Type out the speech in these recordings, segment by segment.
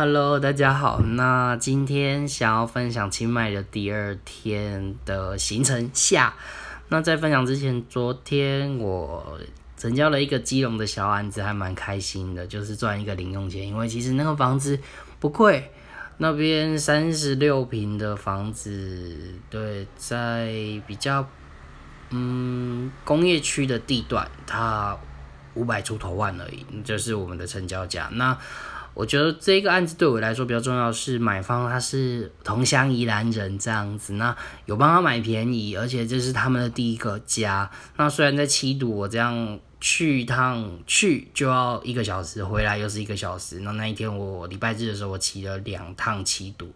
Hello，大家好。那今天想要分享清迈的第二天的行程下。那在分享之前，昨天我成交了一个基隆的小案子，还蛮开心的，就是赚一个零用钱。因为其实那个房子不贵，那边三十六平的房子，对，在比较嗯工业区的地段，它五百出头万而已，就是我们的成交价。那我觉得这个案子对我来说比较重要是买方他是同乡宜兰人这样子，那有帮他买便宜，而且这是他们的第一个家。那虽然在七堵，我这样去一趟去就要一个小时，回来又是一个小时。那那一天我礼拜日的时候，我骑了两趟七堵。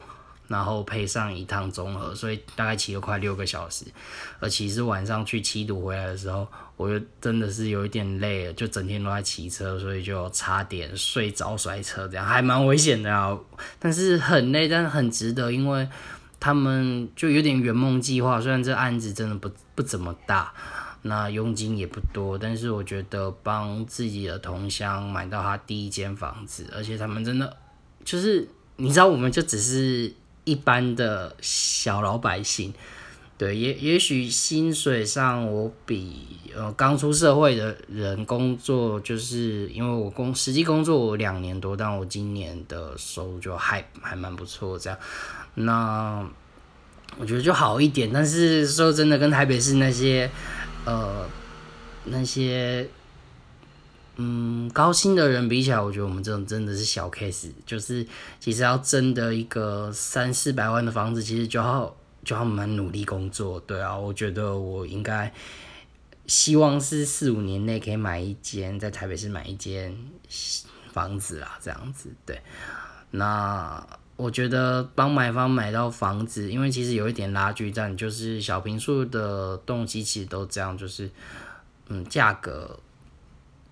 然后配上一趟综合，所以大概骑了快六个小时。而其实晚上去七堵回来的时候，我就真的是有一点累了，就整天都在骑车，所以就差点睡着摔车，这样还蛮危险的啊。但是很累，但是很值得，因为他们就有点圆梦计划。虽然这案子真的不不怎么大，那佣金也不多，但是我觉得帮自己的同乡买到他第一间房子，而且他们真的就是你知道，我们就只是。一般的小老百姓，对，也也许薪水上我比呃刚出社会的人工作，就是因为我工实际工作我两年多，但我今年的收入就还还蛮不错，这样，那我觉得就好一点。但是说真的，跟台北市那些呃那些。嗯，高薪的人比起来，我觉得我们这种真的是小 case。就是其实要争得一个三四百万的房子，其实就要就要蛮努力工作。对啊，我觉得我应该希望是四五年内可以买一间在台北市买一间房子啦，这样子。对，那我觉得帮买方买到房子，因为其实有一点拉锯战，就是小平数的动机其实都这样，就是嗯，价格。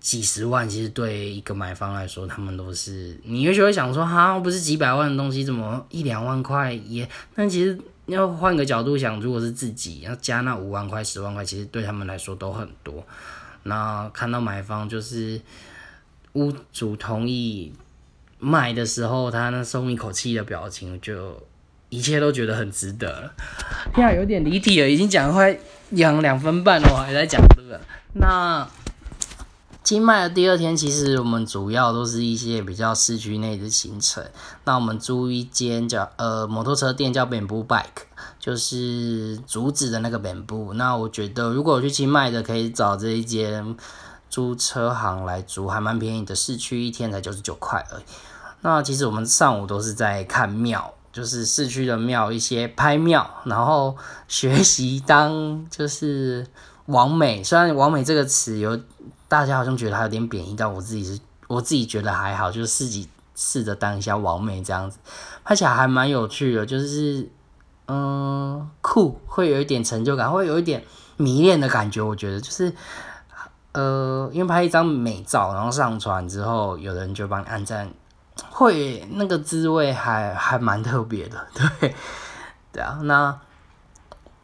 几十万其实对一个买方来说，他们都是你也许会想说，哈，不是几百万的东西，怎么一两万块也？但其实要换个角度想，如果是自己要加那五万块、十万块，其实对他们来说都很多。那看到买方就是屋主同意卖的时候，他那松一口气的表情，就一切都觉得很值得了。现在有点离题了，已经讲快两两分半了，我还在讲这个。那。清迈的第二天，其实我们主要都是一些比较市区内的行程。那我们租一间叫呃摩托车店，叫 Bamboo Bike，就是竹子的那个 Bamboo。那我觉得如果我去清迈的，可以找这一间租车行来租，还蛮便宜的，市区一天才九十九块而已。那其实我们上午都是在看庙，就是市区的庙，一些拍庙，然后学习当就是王美。虽然王美这个词有。大家好像觉得它有点贬义，但我自己是，我自己觉得还好，就是自己试着当一下完美这样子，拍起来还蛮有趣的，就是嗯酷，会有一点成就感，会有一点迷恋的感觉。我觉得就是呃，因为拍一张美照，然后上传之后，有人就帮你按赞，会那个滋味还还蛮特别的，对对啊，那。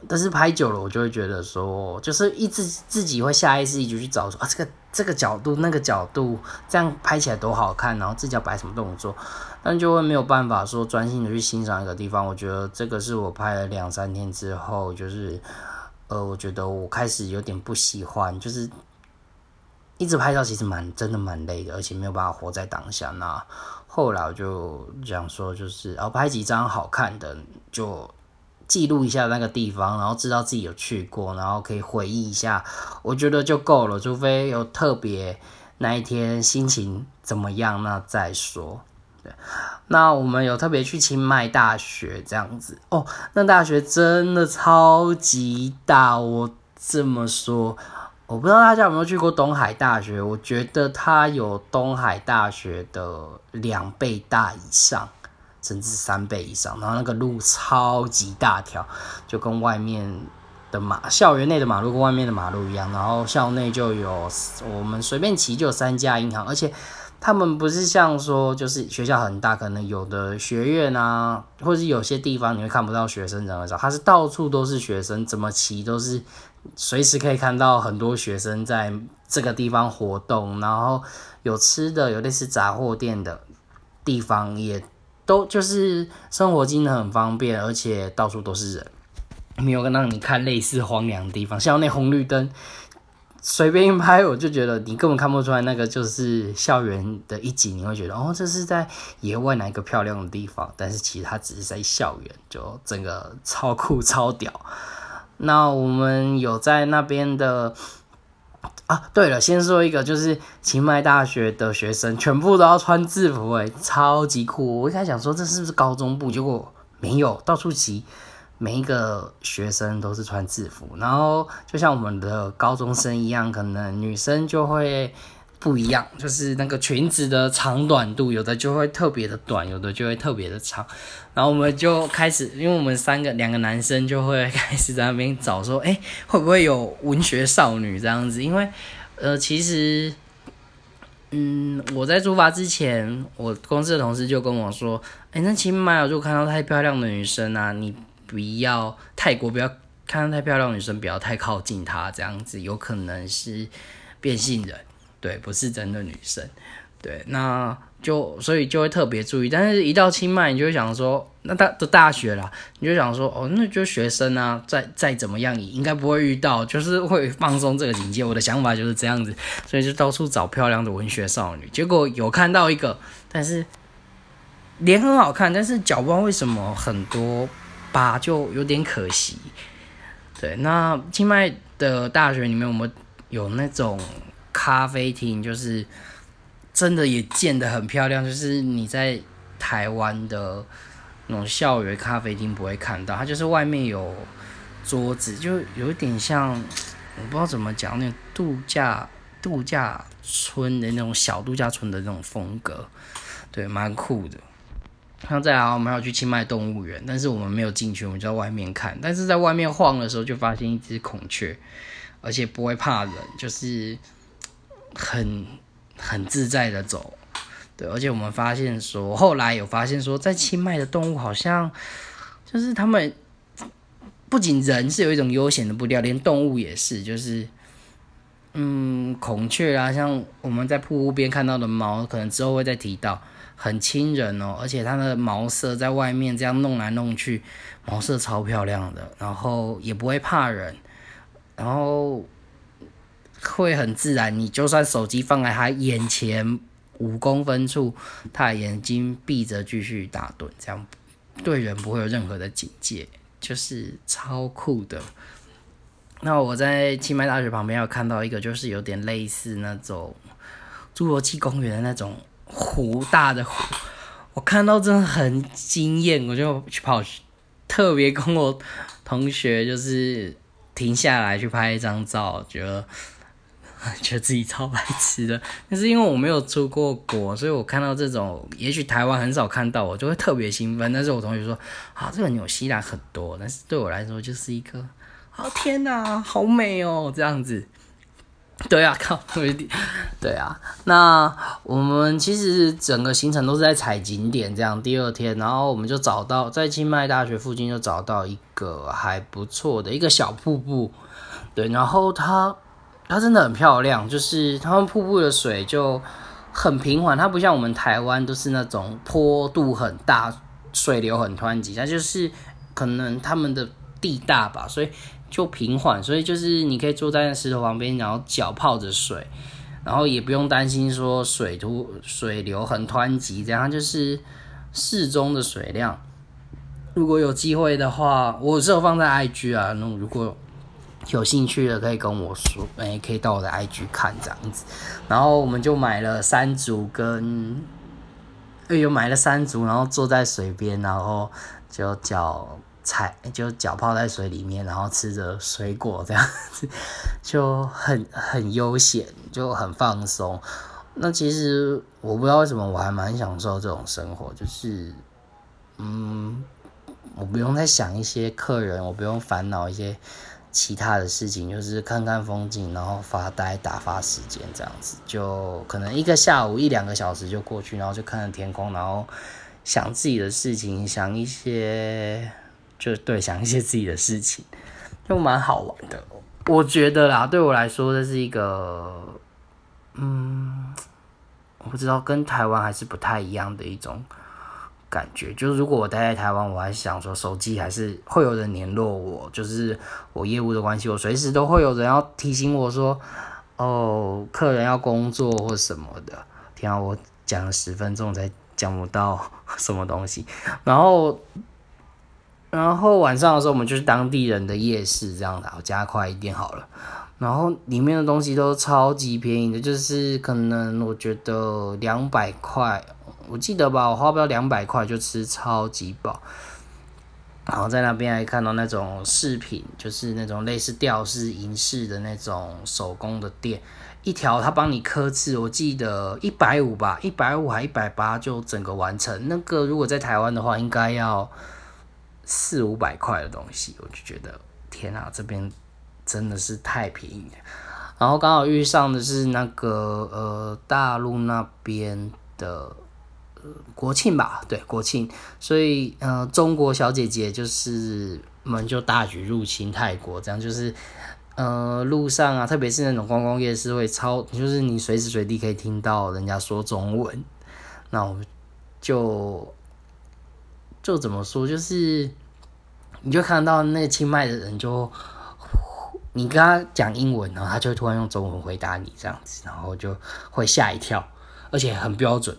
但是拍久了，我就会觉得说，就是一直自己会下意识一直去找说啊，这个这个角度那个角度，这样拍起来多好看，然后自己要摆什么动作，但就会没有办法说专心的去欣赏一个地方。我觉得这个是我拍了两三天之后，就是呃，我觉得我开始有点不喜欢，就是一直拍照其实蛮真的蛮累的，而且没有办法活在当下。那后来我就讲说，就是要拍几张好看的就。记录一下那个地方，然后知道自己有去过，然后可以回忆一下，我觉得就够了。除非有特别那一天心情怎么样，那再说。对，那我们有特别去清迈大学这样子哦，那大学真的超级大。我这么说，我不知道大家有没有去过东海大学，我觉得它有东海大学的两倍大以上。甚至三倍以上，然后那个路超级大条，就跟外面的马校园内的马路跟外面的马路一样。然后校内就有我们随便骑就有三家银行，而且他们不是像说就是学校很大，可能有的学院啊，或者是有些地方你会看不到学生人很少，它是到处都是学生，怎么骑都是随时可以看到很多学生在这个地方活动。然后有吃的，有类似杂货店的地方也。都就是生活机能很方便，而且到处都是人，没有让你看类似荒凉的地方，像那红绿灯。随便一拍，我就觉得你根本看不出来那个就是校园的一景，你会觉得哦，这是在野外哪一个漂亮的地方，但是其实它只是在校园，就整个超酷超屌。那我们有在那边的啊，对了，先说一个，就是清迈大学的学生全部都要穿制服，诶，超级酷。我一开始想说这是不是高中部，结果没有，到处骑。每一个学生都是穿制服，然后就像我们的高中生一样，可能女生就会不一样，就是那个裙子的长短度，有的就会特别的短，有的就会特别的长。然后我们就开始，因为我们三个两个男生就会开始在那边找说，哎，会不会有文学少女这样子？因为呃，其实，嗯，我在出发之前，我公司的同事就跟我说，哎，那起码如果看到太漂亮的女生啊，你。不要泰国，不要看到太漂亮女生，不要太靠近她，这样子有可能是变性人，对，不是真的女生，对，那就所以就会特别注意。但是，一到清迈，你就会想说，那大都大学啦，你就想说，哦，那就学生啊，再再怎么样，也应该不会遇到，就是会放松这个警戒。我的想法就是这样子，所以就到处找漂亮的文学少女，结果有看到一个，但是脸很好看，但是脚不知道为什么很多。疤，就有点可惜。对，那清迈的大学里面，我们有那种咖啡厅，就是真的也建得很漂亮，就是你在台湾的那种校园咖啡厅不会看到，它就是外面有桌子，就有点像我不知道怎么讲，那种度假度假村的那种小度假村的那种风格，对，蛮酷的。像再来，我们要去清迈动物园，但是我们没有进去，我们就在外面看。但是在外面晃的时候，就发现一只孔雀，而且不会怕人，就是很很自在的走。对，而且我们发现说，后来有发现说，在清迈的动物好像就是他们不仅人是有一种悠闲的步调，连动物也是，就是嗯，孔雀啊，像我们在瀑布边看到的猫，可能之后会再提到。很亲人哦，而且它的毛色在外面这样弄来弄去，毛色超漂亮的，然后也不会怕人，然后会很自然。你就算手机放在他眼前五公分处，他的眼睛闭着继续打盹，这样对人不会有任何的警戒，就是超酷的。那我在清迈大学旁边有看到一个，就是有点类似那种侏罗纪公园的那种。湖大的湖，我看到真的很惊艳，我就去跑，特别跟我同学就是停下来去拍一张照，觉得 觉得自己超白痴的。但是因为我没有出过国，所以我看到这种，也许台湾很少看到，我就会特别兴奋。但是我同学说啊，这个纽西兰很多，但是对我来说就是一个，啊天哪，好美哦，这样子。对啊，靠，对啊，那我们其实整个行程都是在踩景点，这样第二天，然后我们就找到在清迈大学附近就找到一个还不错的一个小瀑布，对，然后它它真的很漂亮，就是他们瀑布的水就很平缓，它不像我们台湾都是那种坡度很大，水流很湍急，它就是可能他们的地大吧，所以。就平缓，所以就是你可以坐在石头旁边，然后脚泡着水，然后也不用担心说水突水流很湍急，这样就是适中的水量。如果有机会的话，我是有放在 IG 啊，那如果有兴趣的可以跟我说，哎，可以到我的 IG 看这样子。然后我们就买了山竹跟，哎呦买了山竹，然后坐在水边，然后就脚。踩就脚泡在水里面，然后吃着水果这样子，就很很悠闲，就很放松。那其实我不知道为什么，我还蛮享受这种生活，就是嗯，我不用再想一些客人，我不用烦恼一些其他的事情，就是看看风景，然后发呆打发时间这样子，就可能一个下午一两个小时就过去，然后就看着天空，然后想自己的事情，想一些。就对，想一些自己的事情，就蛮好玩的。我觉得啦，对我来说，这是一个，嗯，我不知道跟台湾还是不太一样的一种感觉。就是如果我待在台湾，我还想说手机还是会有人联络我，就是我业务的关系，我随时都会有人要提醒我说，哦，客人要工作或什么的。天啊，我讲了十分钟才讲不到什么东西，然后。然后晚上的时候，我们就是当地人的夜市这样的，我加快一点好了。然后里面的东西都超级便宜的，就是可能我觉得两百块，我记得吧，我花不了两百块就吃超级饱。然后在那边还看到那种饰品，就是那种类似吊饰、银饰的那种手工的店，一条他帮你刻字，我记得一百五吧，一百五还一百八就整个完成。那个如果在台湾的话，应该要。四五百块的东西，我就觉得天啊，这边真的是太便宜了。然后刚好遇上的是那个呃大陆那边的国庆吧，对国庆，所以呃中国小姐姐就是我们就大举入侵泰国，这样就是呃路上啊，特别是那种观光夜市会超，就是你随时随地可以听到人家说中文，那我们就。就怎么说，就是你就看到那个清迈的人，就你跟他讲英文，然后他就会突然用中文回答你这样子，然后就会吓一跳，而且很标准。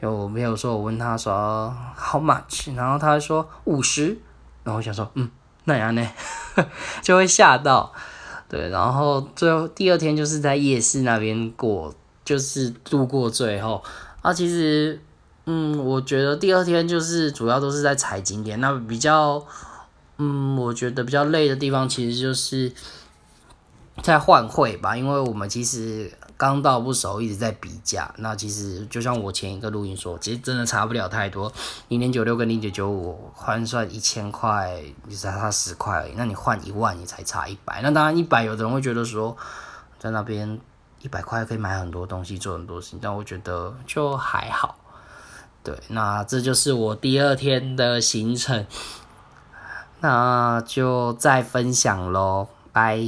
对，因为我没有说，我问他说 how much，然后他说五十，然后我想说嗯，那样呢，就会吓到。对，然后最后第二天就是在夜市那边过，就是度过最后啊，其实。嗯，我觉得第二天就是主要都是在踩景点，那比较，嗯，我觉得比较累的地方其实就是在换汇吧，因为我们其实刚到不熟，一直在比价。那其实就像我前一个录音说，其实真的差不了太多，零点九六跟零点九五换算一千块，你才差十块，那你换一万，你才差一百。那当然一百，有的人会觉得说，在那边一百块可以买很多东西，做很多事情，但我觉得就还好。对，那这就是我第二天的行程，那就再分享喽，拜。